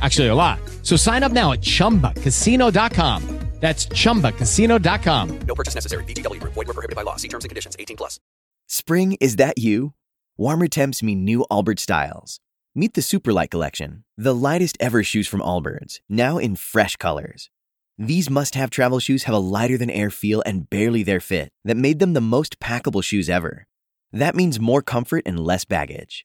Actually, a lot. So sign up now at chumbacasino.com. That's chumbacasino.com. No purchase necessary. VGW Group. Void were prohibited by law. See terms and conditions. 18 plus. Spring, is that you? Warmer temps mean new Allbirds styles. Meet the Superlight Collection, the lightest ever shoes from Allbirds, now in fresh colors. These must have travel shoes have a lighter than air feel and barely their fit that made them the most packable shoes ever. That means more comfort and less baggage.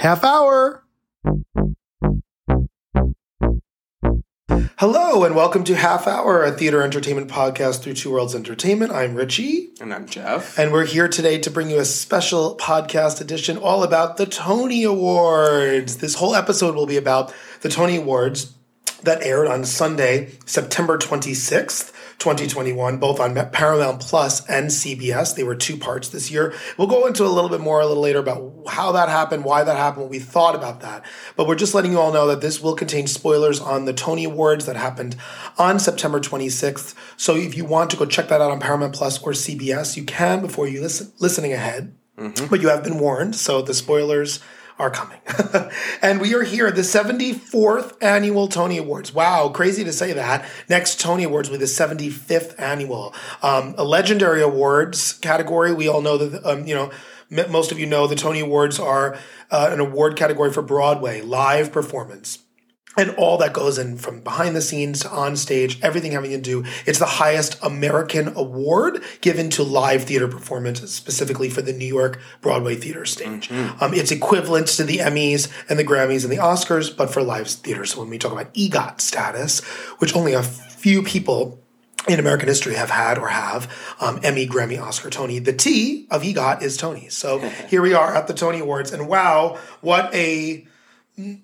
Half hour. Hello and welcome to Half Hour, a theater entertainment podcast through Two Worlds Entertainment. I'm Richie. And I'm Jeff. And we're here today to bring you a special podcast edition all about the Tony Awards. This whole episode will be about the Tony Awards that aired on Sunday, September 26th. 2021, both on Paramount Plus and CBS. They were two parts this year. We'll go into a little bit more a little later about how that happened, why that happened, what we thought about that. But we're just letting you all know that this will contain spoilers on the Tony Awards that happened on September 26th. So if you want to go check that out on Paramount Plus or CBS, you can before you listen listening ahead. Mm-hmm. But you have been warned, so the spoilers are coming. and we are here at the 74th annual Tony Awards. Wow, crazy to say that. Next Tony Awards will be the 75th annual. Um, a legendary awards category. We all know that, um, you know, most of you know the Tony Awards are uh, an award category for Broadway, live performance and all that goes in from behind the scenes to on stage, everything having to do. It's the highest American award given to live theater performances, specifically for the New York Broadway theater stage. Mm-hmm. Um, it's equivalent to the Emmys and the Grammys and the Oscars, but for live theater. So when we talk about EGOT status, which only a few people in American history have had or have um, Emmy, Grammy, Oscar, Tony. The T of EGOT is Tony. So here we are at the Tony Awards, and wow, what a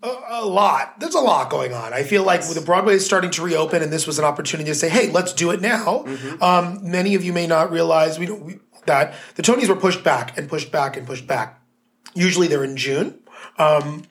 a, a, lot. There's a lot going on. I feel like the Broadway is starting to reopen, and this was an opportunity to say, "Hey, let's do it now." Mm-hmm. Um, many of you may not realize we, we, that the Tonys were pushed back and pushed back and pushed back. Usually, they're in June, um,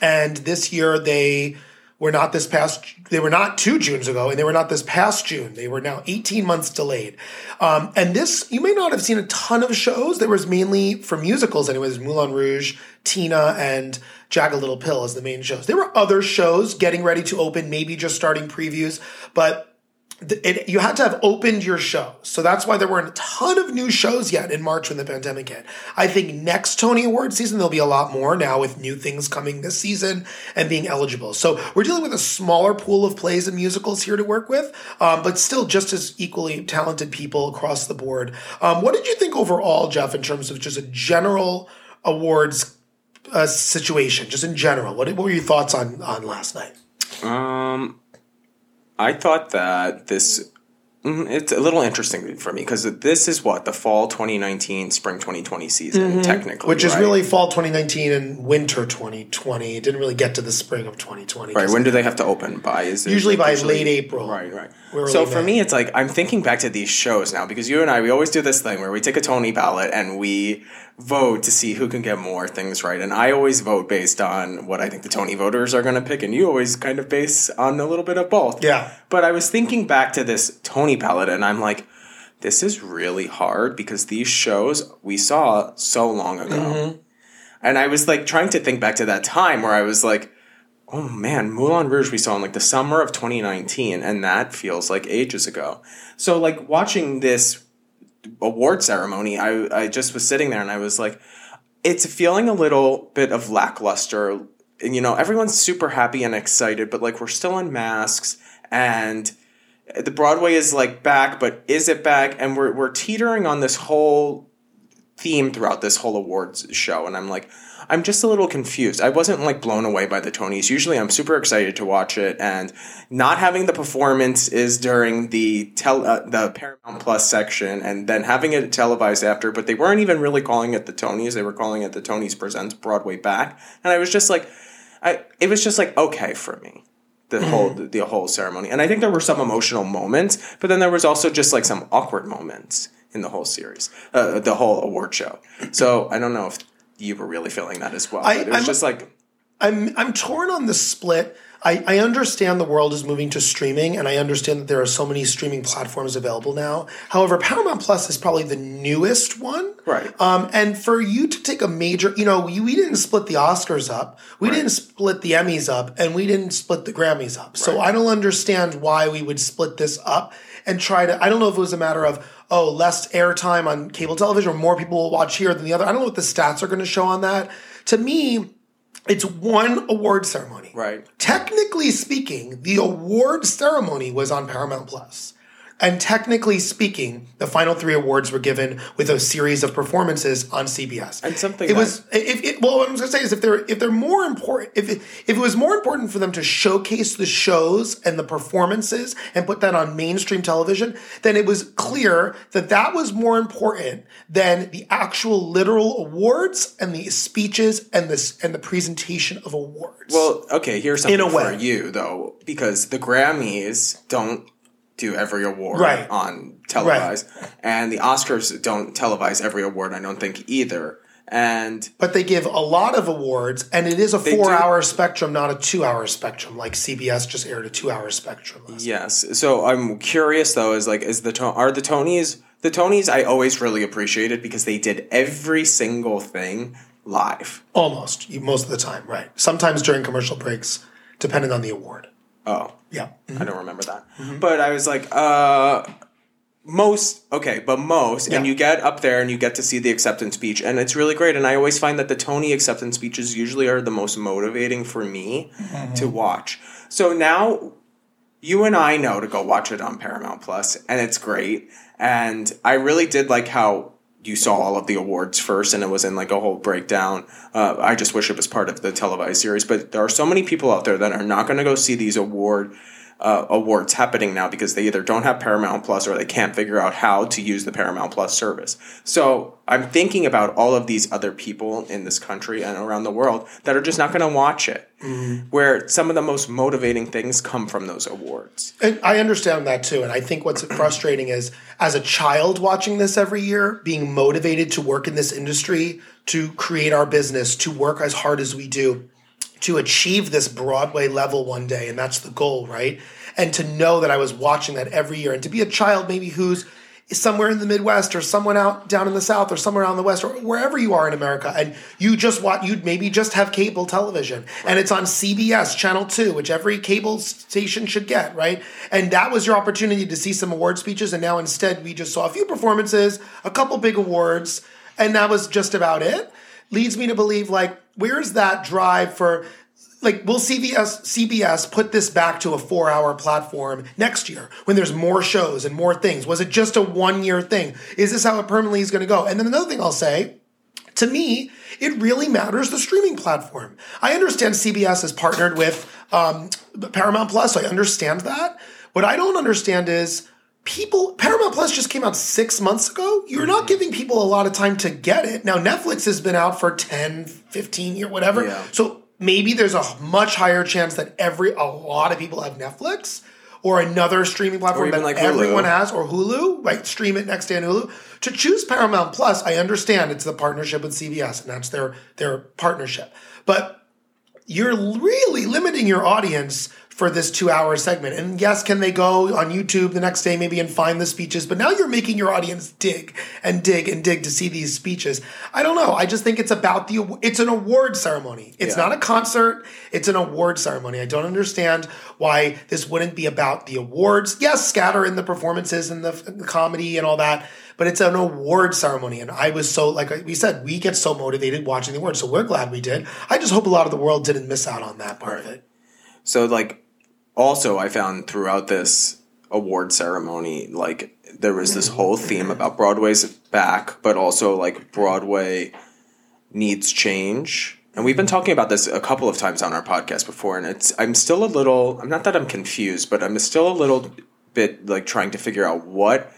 and this year they were not this past. They were not two Junes ago, and they were not this past June. They were now 18 months delayed. Um, and this, you may not have seen a ton of shows. There was mainly for musicals, anyways. Moulin Rouge, Tina, and Jagged Little Pill as the main shows. There were other shows getting ready to open, maybe just starting previews, but it, you had to have opened your show. So that's why there weren't a ton of new shows yet in March when the pandemic hit. I think next Tony Award season, there'll be a lot more now with new things coming this season and being eligible. So we're dealing with a smaller pool of plays and musicals here to work with, um, but still just as equally talented people across the board. Um, what did you think overall, Jeff, in terms of just a general awards uh, situation, just in general? What, what were your thoughts on on last night? Um, I thought that this mm, it's a little interesting for me because this is what the fall 2019 spring 2020 season mm-hmm. technically which is right? really fall 2019 and winter 2020 it didn't really get to the spring of 2020 right when do they have to open? By is it usually by usually, late april. Right right. So for me it's like i'm thinking back to these shows now because you and i we always do this thing where we take a tony ballot and we vote to see who can get more things right. And I always vote based on what I think the Tony voters are going to pick, and you always kind of base on a little bit of both. Yeah. But I was thinking back to this Tony ballot, and I'm like, this is really hard because these shows we saw so long ago. Mm-hmm. And I was like trying to think back to that time where I was like, oh man, Moulin Rouge we saw in like the summer of 2019, and that feels like ages ago. So like watching this award ceremony, I I just was sitting there and I was like, it's feeling a little bit of lackluster. And, you know, everyone's super happy and excited, but like we're still in masks and the Broadway is like back, but is it back? And we're we're teetering on this whole theme throughout this whole awards show, and I'm like, I'm just a little confused. I wasn't like blown away by the Tonys. Usually, I'm super excited to watch it, and not having the performance is during the tel- uh, the Paramount Plus section, and then having it televised after. But they weren't even really calling it the Tonys; they were calling it the Tonys Presents Broadway Back, and I was just like, I it was just like okay for me the whole the whole ceremony. And I think there were some emotional moments, but then there was also just like some awkward moments in the whole series, uh, the whole award show. So I don't know if you were really feeling that as well. I, it was I'm, just like I'm I'm torn on the split. I, I understand the world is moving to streaming, and I understand that there are so many streaming platforms available now. However, Paramount Plus is probably the newest one, Right. Um, and for you to take a major, you know, we, we didn't split the Oscars up, we didn't split the Emmys up, and we didn't split the Grammys up. So I don't understand why we would split this up and try to. I don't know if it was a matter of oh less airtime on cable television or more people will watch here than the other. I don't know what the stats are going to show on that. To me, it's one award ceremony. Right. Technically speaking, the award ceremony was on Paramount Plus. And technically speaking, the final three awards were given with a series of performances on CBS. And something it was if it, well, what I'm going to say is if they're if they're more important if it, if it was more important for them to showcase the shows and the performances and put that on mainstream television, then it was clear that that was more important than the actual literal awards and the speeches and this and the presentation of awards. well, okay. Here's something In a for way. you though, because the Grammys don't do every award Right. on televised, and the Oscars don't televise every award. I don't think either. And but they give a lot of awards, and it is a four-hour spectrum, not a two-hour spectrum. Like CBS just aired a two-hour spectrum. Last Yes. So I'm curious though, is like, is the are the Tonys the Tonys? I always really appreciated because they did every single thing live. Almost, most of the time, right? Sometimes during commercial breaks, depending on the award. Oh, Yeah. I don't mm-hmm. remember that. Mm-hmm. But I was like, uh, most okay, but most, and you get up there and you get to see the acceptance speech, and it's really great. And I always find that the Tony acceptance speeches usually are the most motivating for me mm-hmm. to watch. So now you and I know to go watch it on Paramount Plus, and it's great. And I really did like how you saw all of the awards first, and it was in like a whole breakdown. Uh, I just wish it was part of the televised series, but there are so many people out there that are not going to go see these award uh, awards happening now because they either don't have Paramount Plus or they can't figure out how to use the Paramount Plus service. So I'm thinking about all of these other people in this country and around the world that are just not going to watch it. Where some of the most motivating things come from those awards. And I understand that too. And I think what's frustrating is as a child watching this every year, being motivated to work in this industry, to create our business, to work as hard as we do, to achieve this Broadway level one day. And that's the goal, right? And to know that I was watching that every year and to be a child maybe who's somewhere in the Midwest or someone out down in the South or somewhere out in the West or wherever you are in America, and you just watch, you'd maybe just have cable television, and it's on CBS Channel Two, which every cable station should get, right? And that was your opportunity to see some award speeches, and now instead we just saw a few performances, a couple big awards, and that was just about it. Leads me to believe, like, where's that drive for? like will CBS CBS put this back to a 4-hour platform next year when there's more shows and more things? Was it just a one-year thing? Is this how it permanently is going to go? And then another thing I'll say, to me, it really matters the streaming platform. I understand CBS has partnered with um, Paramount Plus. So I understand that. What I don't understand is people Paramount Plus just came out six months ago. You're not giving people a lot of time to get it. Now Netflix has been out for 10, 15 years, whatever. Yeah. So maybe there's a much higher chance that every a lot of people have Netflix or another streaming platform that like everyone has or Hulu, right? Stream it next day on Hulu. To choose Paramount Plus, I understand it's the partnership with CBS and that's their their partnership. But you're really limiting your audience for this two hour segment. And yes, can they go on YouTube the next day maybe and find the speeches? But now you're making your audience dig and dig and dig to see these speeches. I don't know. I just think it's about the, it's an award ceremony. It's Yeah. not a concert. It's an award ceremony. I don't understand why this wouldn't be about the awards. Yes, scatter in the performances and the, the comedy and all that. But it's an award ceremony. And I was so, like we said, we get so motivated watching the awards. So we're glad we did. I just hope a lot of the world didn't miss out on that part of it. So like also I found throughout this award ceremony, like there was this whole theme about Broadway's back, but also like Broadway needs change. And we've been talking about this a couple of times on our podcast before, and it's I'm still a little I'm not that I'm confused, but I'm still a little bit like trying to figure out what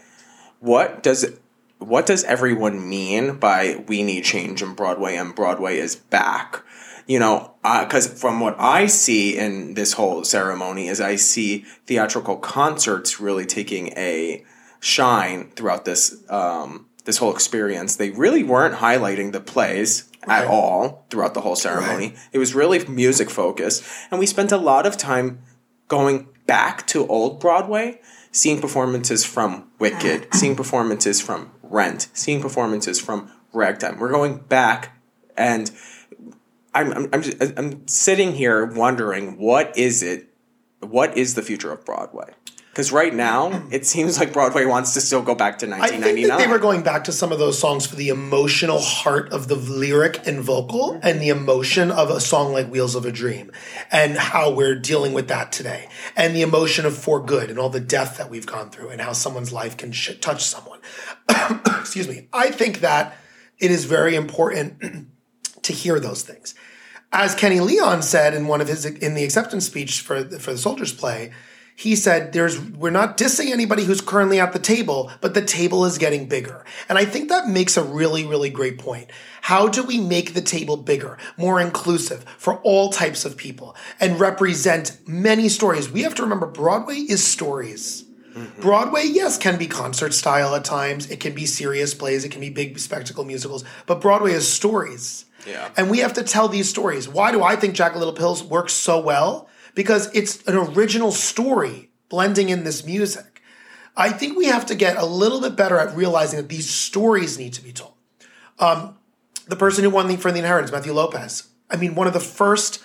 what does what does everyone mean by we need change in Broadway and Broadway is back? You know, because from what I see in this whole ceremony is I see theatrical concerts really taking a shine throughout this um, this whole experience. They really weren't highlighting the plays at all throughout the whole ceremony. It was really music focused, and we spent a lot of time going back to old Broadway, seeing performances from Wicked, seeing performances from Rent, seeing performances from Ragtime. We're going back, and I'm I'm I'm, just, I'm sitting here wondering what is it, what is the future of Broadway? Because right now it seems like Broadway wants to still go back to 1999. I think 1999. that they were going back to some of those songs for the emotional heart of the lyric and vocal mm-hmm. and the emotion of a song like Wheels of a Dream and how we're dealing with that today and the emotion of For Good and all the death that we've gone through and how someone's life can sh- touch someone. Excuse me. I think that it is very important to hear those things. As Kenny Leon said in one of his in the acceptance speech for the, for the Soldiers play, he said there's we're not dissing anybody who's currently at the table, but the table is getting bigger. And I think that makes a really really great point. How do we make the table bigger, more inclusive for all types of people and represent many stories? We have to remember Broadway is stories. Broadway, yes, can be concert style at times. It can be serious plays. It can be big spectacle musicals. But Broadway is stories. Yeah. And we have to tell these stories. Why do I think Jagged Little Pills works so well? Because it's an original story blending in this music. I think we have to get a little bit better at realizing that these stories need to be told. Um, the person who won the, for the inheritance, Matthew Lopez. I mean, one of the first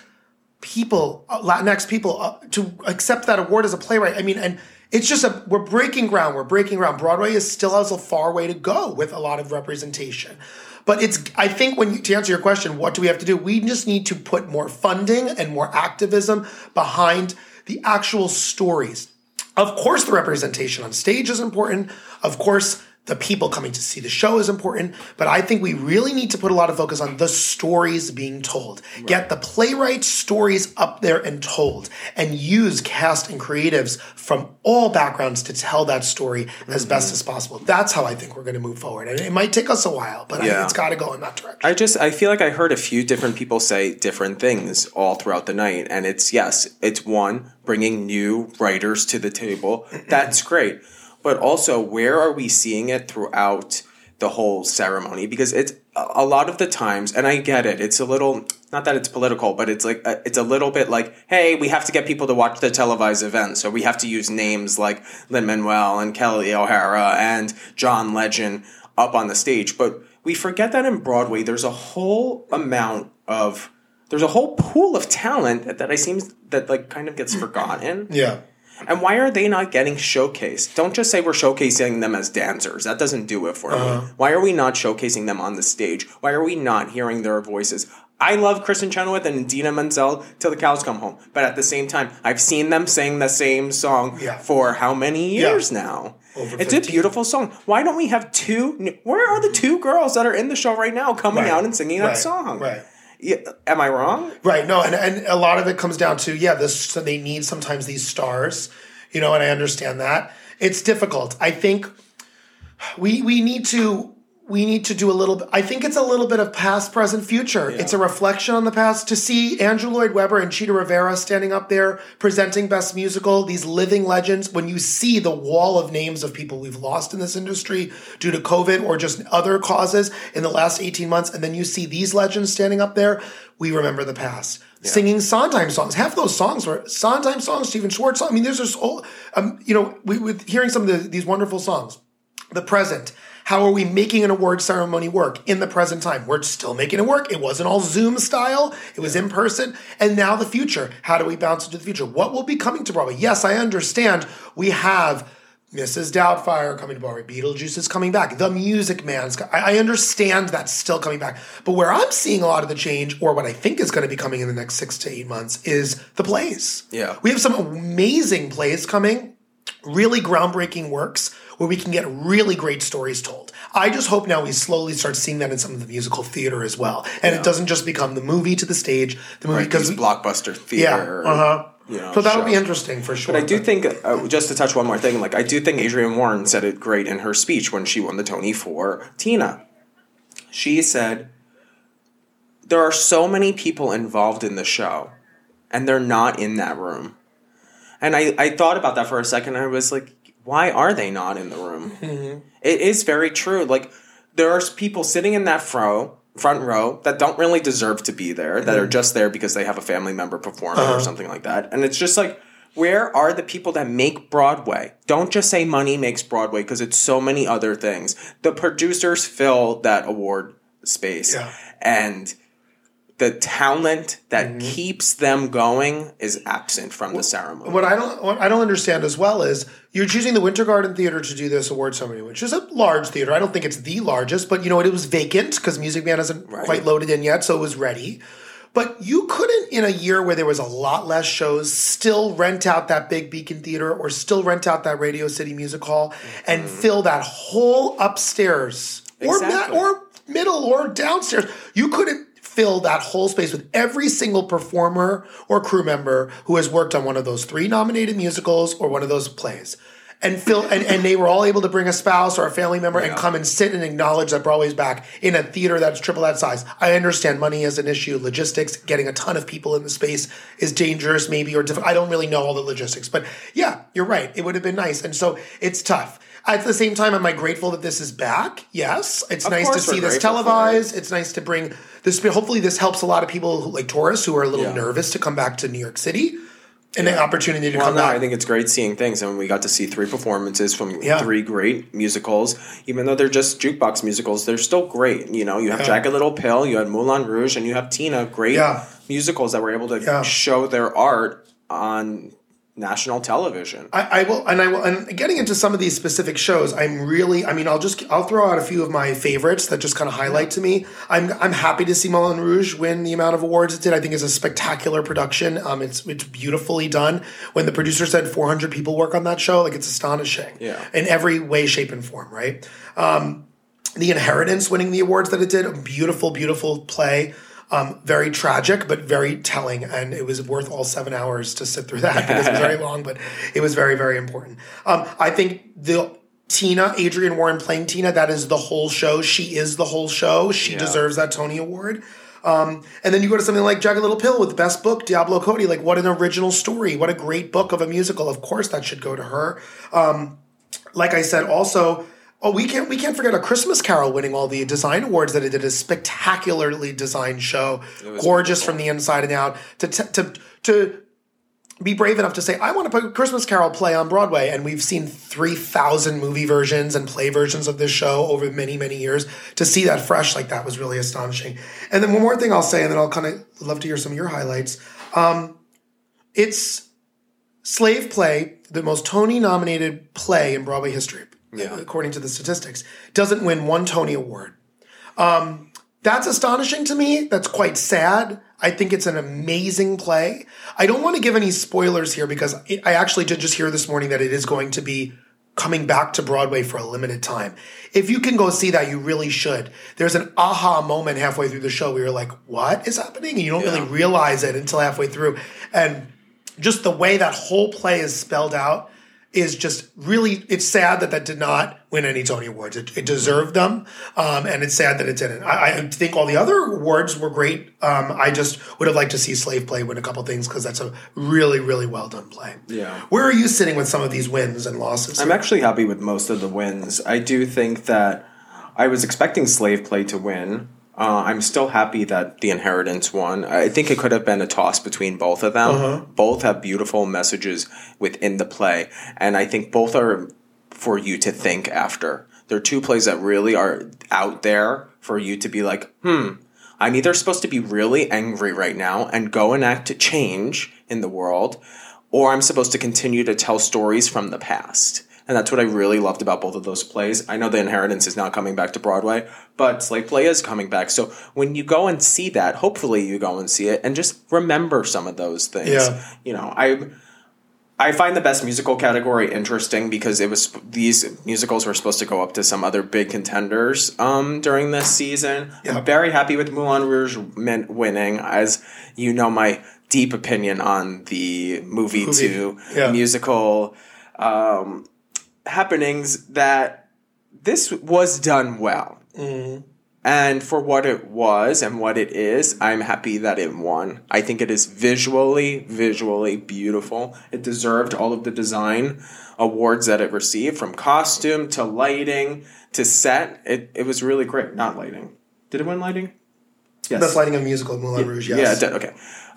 people, uh, Latinx people, uh, to accept that award as a playwright. I mean, and it's just a we're breaking ground. We're breaking ground. Broadway is still has a far way to go with a lot of representation. But it's I think when you, to answer your question, what do we have to do? We just need to put more funding and more activism behind the actual stories. Of course, the representation on stage is important. Of course, the people coming to see the show is important, but I think we really need to put a lot of focus on the stories being told. Get the playwright stories up there and told, and use cast and creatives from all backgrounds to tell that story as mm-hmm. best as possible. That's how I think we're going to move forward. And it might take us a while, but Yeah. think it's got to go in that direction. I just I feel like I heard a few different people say different things all throughout the night, and it's yes, it's one bringing new writers to the table. That's great, but also where are we seeing it throughout the whole ceremony? Because it's a lot of the times, and I get it. It's a little not that it's political, but it's like uh, it's a little bit like, hey, we have to get people to watch the televised event, so we have to use names like Lin Manuel and Kelly O'Hara and John Legend up on the stage, but we forget that in Broadway, there's a whole amount of there's a whole pool of talent that, that I seems that like kind of gets forgotten. yeah. And why are they not getting showcased? Don't just say we're showcasing them as dancers. That doesn't do it for me. Uh-huh. Why are we not showcasing them on the stage? Why are we not hearing their voices? I love Kristen Chenoweth and Idina Menzel till the cows come home. But at the same time, I've seen them sing the same song Yeah. for how many years now? Over it's a beautiful song. Why don't we have two? Where are the two girls that are in the show right now coming Right. out and singing that song? Right. Yeah, am I wrong? Right. No, and, and a lot of it comes down to, yeah, this so they need sometimes these stars, you know, and I understand that. It's difficult. I think we we need to we need to do a little bit I think it's a little bit of past, present, future. It's a reflection on the past to see Andrew Lloyd Webber and Chita Rivera standing up there presenting best musical, these living legends. When you see the wall of names of people we've lost in this industry due to COVID or just other causes in the last 18 months, and then you see these legends standing up there, we remember the past. Singing Sondheim songs. Half those songs were Sondheim songs, Stephen Schwartz songs. I mean, there's just, all, um, you know, we, with hearing some of the, these wonderful songs the present. How are we making an award ceremony work in the present time? We're still making it work. It wasn't all Zoom style, it was in person. And now the future. How do we bounce into the future? What will be coming to Broadway? Yes, I understand we have Mrs. Doubtfire coming to Broadway, Beetlejuice is coming back, The Music Man's. I, I understand that's still coming back, but where I'm seeing a lot of the change, or what I think is going to be coming in the next six to eight months, is the plays. Yeah. we have some amazing plays coming, really groundbreaking works where we can get really great stories told. I just hope now we slowly start seeing that in some of the musical theater as well, and it doesn't just become the movie to the stage, the movie Right, because we- blockbuster yeah, theater. uh huh. you know, so that'll be interesting for sure. But I do think, uh, just to touch one more thing, like I do think Adrienne Warren said it great in her speech when she won the Tony for Tina. She said, "There are so many people involved in the show, and they're not in that room." And I, I thought about that for a second. And I was like, "Why are they not in the room?" Mm-hmm. It is very true. Like there are people sitting in that fro, front row that don't really deserve to be there, that are mm-hmm. just there because they have a family member performing or uh-huh. something like that. And it's just like, where are the people that make Broadway? Don't just say money makes Broadway because it's so many other things. The producers fill that award space. Yeah. And the talent that mm-hmm. keeps them going is absent from the ceremony. What I don't what I don't understand as well is you're choosing the Winter Garden Theater to do this award ceremony, which is a large theater. I don't think it's the largest, but you know what? It was vacant because Music Man hasn't quite loaded in yet, so it was ready. But you couldn't, in a year where there was a lot less shows, still rent out that big Beacon Theater or still rent out that Radio City Music Hall and mm-hmm. fill that whole upstairs or ma- or middle or downstairs. You couldn't fill that whole space with every single performer or crew member who has worked on one of those three nominated musicals or one of those plays. And fill and, and they were all able to bring a spouse or a family member and come and sit and acknowledge that Broadway's back in a theater that's triple that size. I understand money is an issue, logistics, getting a ton of people in the space is dangerous, maybe or different. I don't really know all the logistics, but yeah, you're right. It would have been nice. And so it's tough. At the same time, am I grateful that this is back? Yes. It's Of nice to see this for it. televised. It's nice to bring this. Hopefully, this helps a lot of people who, like tourists who are a little Yeah. nervous to come back to New York City, and the opportunity to Well, come no, back. I think it's great seeing things, and we got to see three performances from Yeah. three great musicals. Even though they're just jukebox musicals, they're still great. You know, you have Jagged Little Pill, you had Moulin Rouge, and you have Tina. Great Yeah. musicals that were able to Yeah. show their art on national television. I, I will, and I will, and getting into some of these specific shows, I'm really, I mean, I'll just, I'll throw out a few of my favorites that just kind of highlight to me. I'm, I'm happy to see Moulin Rouge win the amount of awards it did. I think it's a spectacular production. Um, it's, it's beautifully done. When the producer said 400 people work on that show, like it's astonishing. Yeah. In every way, shape, and form, right? Um, the Inheritance winning the awards that it did, a beautiful, beautiful play. Um, very tragic, but very telling, and it was worth all seven hours to sit through that because it was very long, but it was very, very important. Um, I think the Tina, Adrienne Warren playing Tina, that is the whole show. She is the whole show. She deserves that Tony Award. Um, and then you go to something like Jagged Little Pill with the best book, Diablo Cody. Like, what an original story! What a great book of a musical. Of course, that should go to her. Um, like I said, also, oh, we can't we can't forget a Christmas Carol winning all the design awards that it did. A spectacularly designed show, gorgeous from the inside and out. To t- to to be brave enough to say, I want to put a Christmas Carol play on Broadway, and we've seen three thousand movie versions and play versions of this show over many many years. To see that fresh like that was really astonishing. And then one more thing I'll say, and then I'll kind of love to hear some of your highlights. Um, it's Slave Play, the most Tony nominated play in Broadway history, according to the statistics, doesn't win one Tony Award. Um, that's astonishing to me. That's quite sad. I think it's an amazing play. I don't want to give any spoilers here because it, I actually did just hear this morning that it is going to be coming back to Broadway for a limited time. If you can go see that, you really should. There's an aha moment halfway through the show where you're like, what is happening? And you don't really realize it until halfway through. And just the way that whole play is spelled out is just really it's sad that that did not win any tony awards it, it deserved them um, and it's sad that it didn't I, I think all the other awards were great um, i just would have liked to see slave play win a couple things because that's a really really well done play Yeah. where are you sitting with some of these wins and losses I'm actually happy with most of the wins. I do think that I was expecting Slave Play to win. Uh, I'm still happy that The Inheritance won. I think it could have been a toss between both of them. Both have beautiful messages within the play, and I think both are for you to think after. They're two plays that really are out there for you to be like, hmm, I'm either supposed to be really angry right now and go enact change in the world, or I'm supposed to continue to tell stories from the past. And that's what I really loved about both of those plays. I know The Inheritance is not coming back to Broadway, but Slave Play is coming back. So when you go and see that, hopefully you go and see it and just remember some of those things. Yeah. You know, I I find the best musical category interesting because it was these musicals were supposed to go up to some other big contenders um, during this season. Yeah. I'm very happy with Moulin Rouge winning, as you know my deep opinion on the movie, Movie, to yeah. musical um, happenings. That this was done well. Mm-hmm. And for what it was and what it is, I'm happy that it won. I think it is visually, visually beautiful. It deserved all of the design awards that it received from costume to lighting to set. It, it was really great. Not lighting. Did it win lighting? Yes. Best lighting of musical Moulin Rouge. Yes. Yeah, it did. Okay.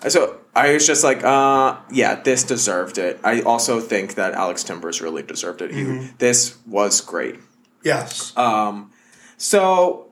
So I was just like, uh, yeah, this deserved it. I also think that Alex Timbers really deserved it. He, Mm-hmm. This was great. Yes. Um, So,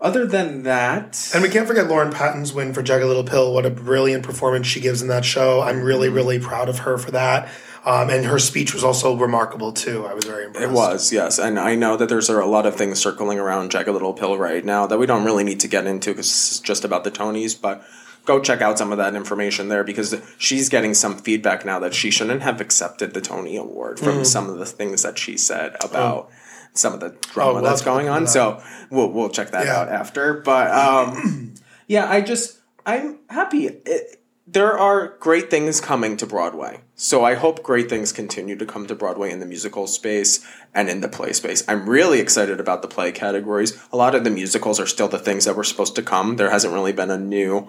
other than that, And we can't forget Lauren Patten's win for Jagged Little Pill. What a brilliant performance she gives in that show. I'm really, Mm-hmm. really proud of her for that. Um, and her speech was also remarkable too. I was very impressed. It was, yes. And I know that there's a lot of things circling around Jagged Little Pill right now that we don't really need to get into because it's just about the Tonys, but go check out some of that information there because she's getting some feedback now that she shouldn't have accepted the Tony Award from some of the things that she said about some of the drama Oh, we'll that's going on. into So we'll, we'll check that Yeah. out after. But um, yeah, I just, I'm happy. It, there are great things coming to Broadway. So I hope great things continue to come to Broadway in the musical space and in the play space. I'm really excited about the play categories. A lot of the musicals are still the things that were supposed to come. There hasn't really been a new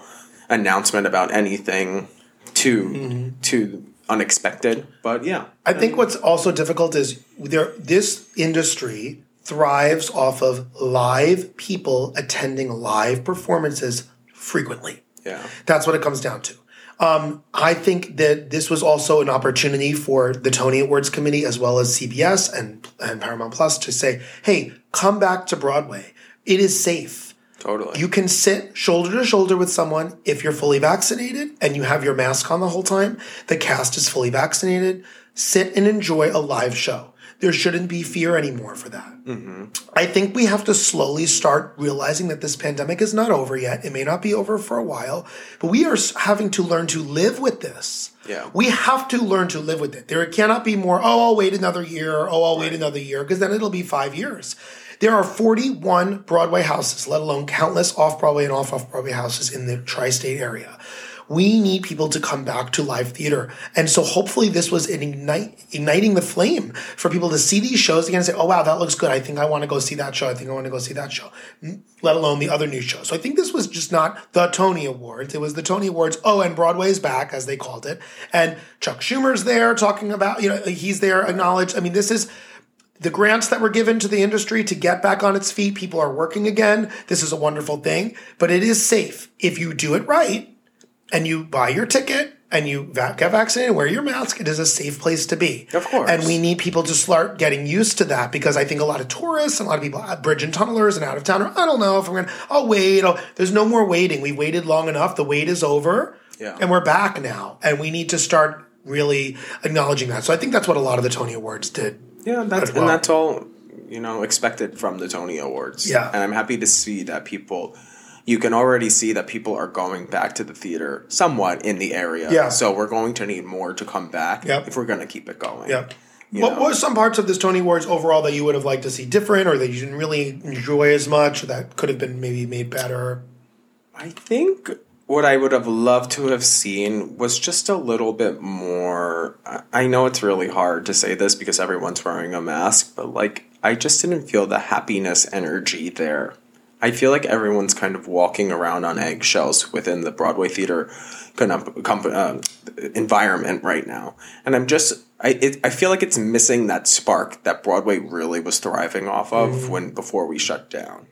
announcement about anything too too unexpected. But yeah. I think what's also difficult is there. This industry thrives off of live people attending live performances frequently. Yeah. That's what it comes down to. Um, I think that this was also an opportunity for the Tony Awards Committee as well as CBS and, and Paramount Plus to say, hey, come back to Broadway. It is safe. Totally. You can sit shoulder to shoulder with someone if you're fully vaccinated and you have your mask on the whole time. The cast is fully vaccinated. Sit and enjoy a live show. There shouldn't be fear anymore for that. Mm-hmm. I think we have to slowly start realizing that this pandemic is not over yet. It may not be over for a while, but we are having to learn to live with this. Yeah. We have to learn to live with it. There cannot be more, oh, I'll wait another year, or, oh, I'll wait another year, because then it'll be five years. There are 41 Broadway houses, let alone countless off Broadway and off off Broadway houses in the tri state area. We need people to come back to live theater. And so hopefully this was ignite, igniting the flame for people to see these shows again and say, oh, wow, that looks good. I think I want to go see that show. I think I want to go see that show, let alone the other new shows. So I think this was just not the Tony Awards. It was the Tony Awards. Oh, and Broadway's back, as they called it. And Chuck Schumer's there talking about, you know, he's there acknowledged. I mean, this is the grants that were given to the industry to get back on its feet. People are working again. This is a wonderful thing, but it is safe if you do it right and you buy your ticket and you get vaccinated, wear your mask. It is a safe place to be. Of course. And we need people to start getting used to that because I think a lot of tourists and a lot of people, uh, bridge and tunnelers and out of towners, I don't know if I'm going to, I'll wait. I'll, there's no more waiting. We waited long enough. The wait is over. Yeah. And we're back now. And we need to start really acknowledging that. So I think that's what a lot of the Tony Awards did. Yeah, that's well. and that's all you know expected from the Tony Awards. Yeah. and I'm happy to see that people. You can already see that people are going back to the theater somewhat in the area. Yeah. So we're going to need more to come back Yep. if we're going to keep it going. Yeah. You What know? was some parts of this Tony Awards overall that you would have liked to see different or that you didn't really enjoy as much or that could have been maybe made better? I think what I would have loved to have seen was just a little bit more. I- know it's really hard to say this because everyone's wearing a mask, but like, I just didn't feel the happiness energy there. I feel like everyone's kind of walking around on eggshells within the Broadway theater kind of com- uh, environment right now, and I'm just I it, I feel like it's missing that spark that Broadway really was thriving off of when before we shut down.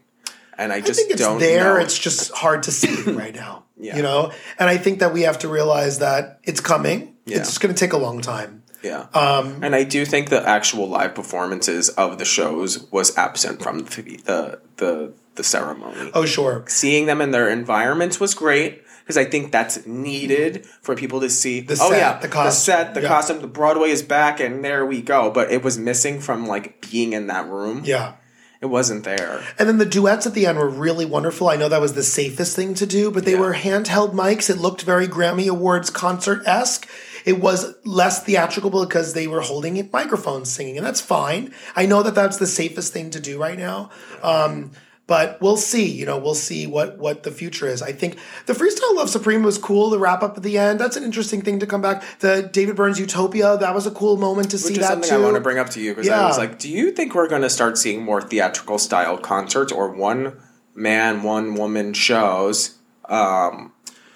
And I. I just think it's don't there. know. It's just hard to see right now. Yeah. You know? And I think that we have to realize that it's coming. Yeah. It's going to take a long time. Yeah. Um, and I do think the actual live performances of the shows was absent from the the the, the ceremony. Oh, sure. Seeing them in their environments was great. because I think that's needed for people to see. The oh set, yeah, the the set, the Yeah. costume, the Broadway is back, and there we go. But it was missing from like being in that room. Yeah. It wasn't there. And then the duets at the end were really wonderful. I know that was the safest thing to do, but they Yeah. were handheld mics. It looked very Grammy Awards concert esque. It was less theatrical because they were holding microphones singing, and that's fine. I know that that's the safest thing to do right now. Um, but we'll see. You know, we'll see what what the future is. I think the freestyle Love Supreme was cool. The wrap up at the end. That's an interesting thing to come back. The David Byrne's Utopia. That was a cool moment to see Which is that something too. I want to bring up to you because I was like, do you think we're going to start seeing more theatrical style concerts or one man, one woman shows um,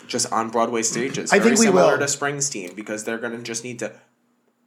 just on Broadway stages? I think we similar will. to Springsteen because they're going to just need to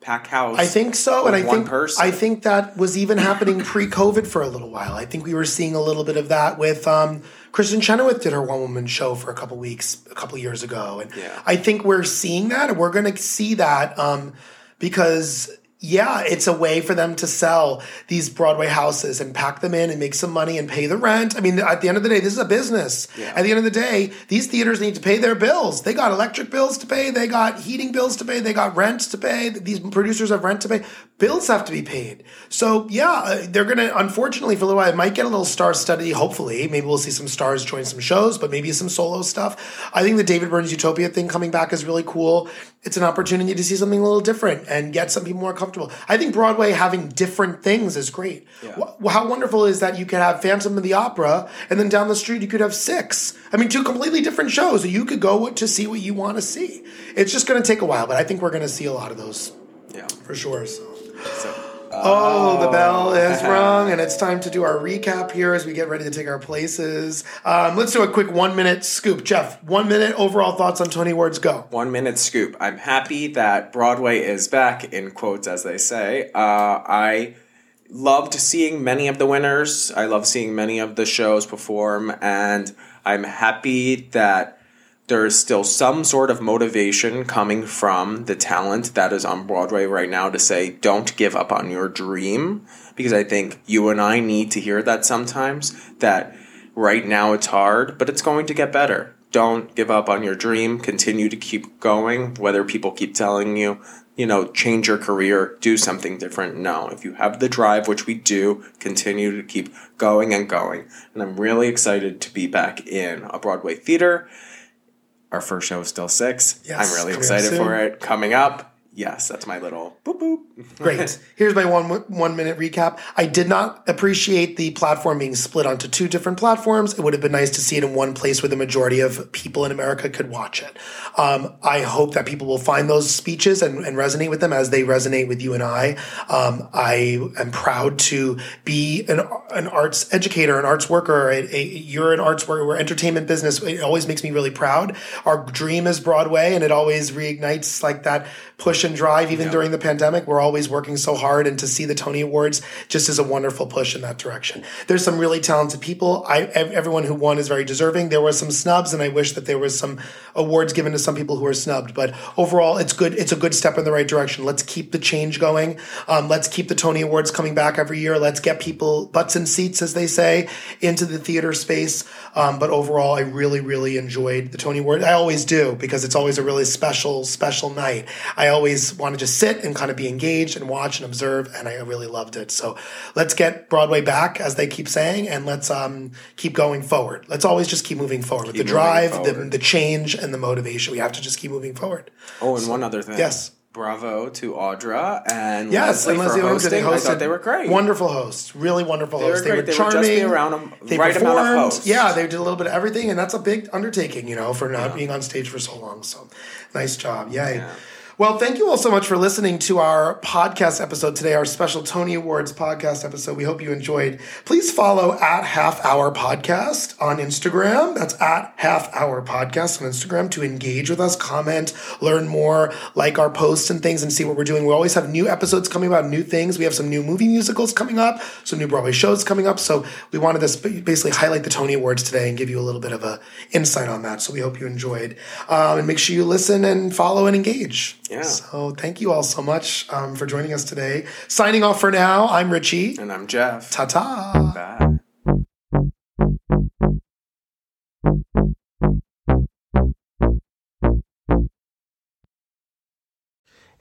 pack house. I think so, and I one think person. I think that was even happening pre-COVID for a little while. I think we were seeing a little bit of that with um, Kristen Chenoweth did her one-woman show for a couple weeks a couple years ago, and Yeah. I think we're seeing that, and we're going to see that um, because. Yeah, it's a way for them to sell these Broadway houses and pack them in and make some money and pay the rent. I mean, at the end of the day, this is a business. At the end of the day, these theaters need to pay their bills. They got electric bills to pay, they got heating bills to pay, they got rent to pay. These producers have rent to pay. Bills have to be paid. So, yeah, uh, they're going to, unfortunately, for a little while, it might get a little star study, hopefully. Maybe we'll see some stars join some shows, but maybe some solo stuff. I think the David Byrne's Utopia thing coming back is really cool. It's an opportunity to see something a little different and get some people more comfortable. I think Broadway having different things is great. Wh- How wonderful is that you could have Phantom of the Opera and then down the street you could have six. I mean, two completely different shows. You could go to see what you want to see. It's just going to take a while, but I think we're going to see a lot of those yeah. for sure. So. So, Oh, the bell is rung, and it's time to do our recap here as we get ready to take our places. Um, let's do a quick one minute scoop. Jeff, one minute overall thoughts on Tony Awards. Go. One minute scoop. I'm happy that Broadway is back, in quotes, as they say. Uh, I loved seeing many of the winners. I love seeing many of the shows perform, and I'm happy that there is still some sort of motivation coming from the talent that is on Broadway right now to say, don't give up on your dream. Because I think you and I need to hear that sometimes, that right now it's hard, but it's going to get better. Don't give up on your dream. Continue to keep going, whether people keep telling you, you know, change your career, do something different. No, if you have the drive, which we do, continue to keep going and going. And I'm really excited to be back in a Broadway theater. Our first show is still six. Yes, I'm really excited soon. for it. Coming up. Yes, that's my little boop boop. Great. Here's my one one minute recap. I did not appreciate the platform being split onto two different platforms. It would have been nice to see it in one place where the majority of people in America could watch it. Um, I hope that people will find those speeches and, and resonate with them as they resonate with you and I. Um, I am proud to be an, an arts educator, an arts worker. A, a, you're an arts worker. We're entertainment business. It always makes me really proud. Our dream is Broadway, and it always reignites like that push and drive. Even during the pandemic, we're always working so hard, and to see the Tony Awards just is a wonderful push in that direction. There's some really talented people. I everyone who won is very deserving. There were some snubs, and I wish that there was some awards given to some people who are snubbed. But overall, it's good. It's a good step in the right direction. Let's keep the change going. Um, let's keep the Tony Awards coming back every year. Let's get people butts in seats, as they say, into the theater space. Um, but overall, I really, really enjoyed the Tony Awards. I always do because it's always a really special, special night. I always want to just sit and kind of be engaged and watch and observe, and I really loved it. So let's get Broadway back, as they keep saying, and let's um, keep going forward. Let's always just keep moving forward with the drive, the, the change, and the motivation. We have to just keep moving forward. Oh, and one other thing. Yes. Bravo to Audra and Yes, Leslie and Leslie for Odom, they hosting. I hosted. thought they were great. Wonderful hosts, really wonderful They were hosts. They were They were just charming. around them- they right performed. Yeah, they did a little bit of everything, and that's a big undertaking, you know, for not being on stage for so long. So, nice job, yay. Well, thank you all so much for listening to our podcast episode today, our special Tony Awards podcast episode. We hope you enjoyed. Please follow at Half Hour Podcast on Instagram. That's at Half Hour Podcast on Instagram to engage with us, comment, learn more, like our posts and things, and see what we're doing. We always have new episodes coming about new things. We have some new movie musicals coming up, some new Broadway shows coming up. So we wanted to basically highlight the Tony Awards today and give you a little bit of a insight on that. So we hope you enjoyed, um, and make sure you listen and follow and engage. Yeah. So thank you all so much um, for joining us today. Signing off for now. I'm Richie. And I'm Jeff. Ta ta. Bye.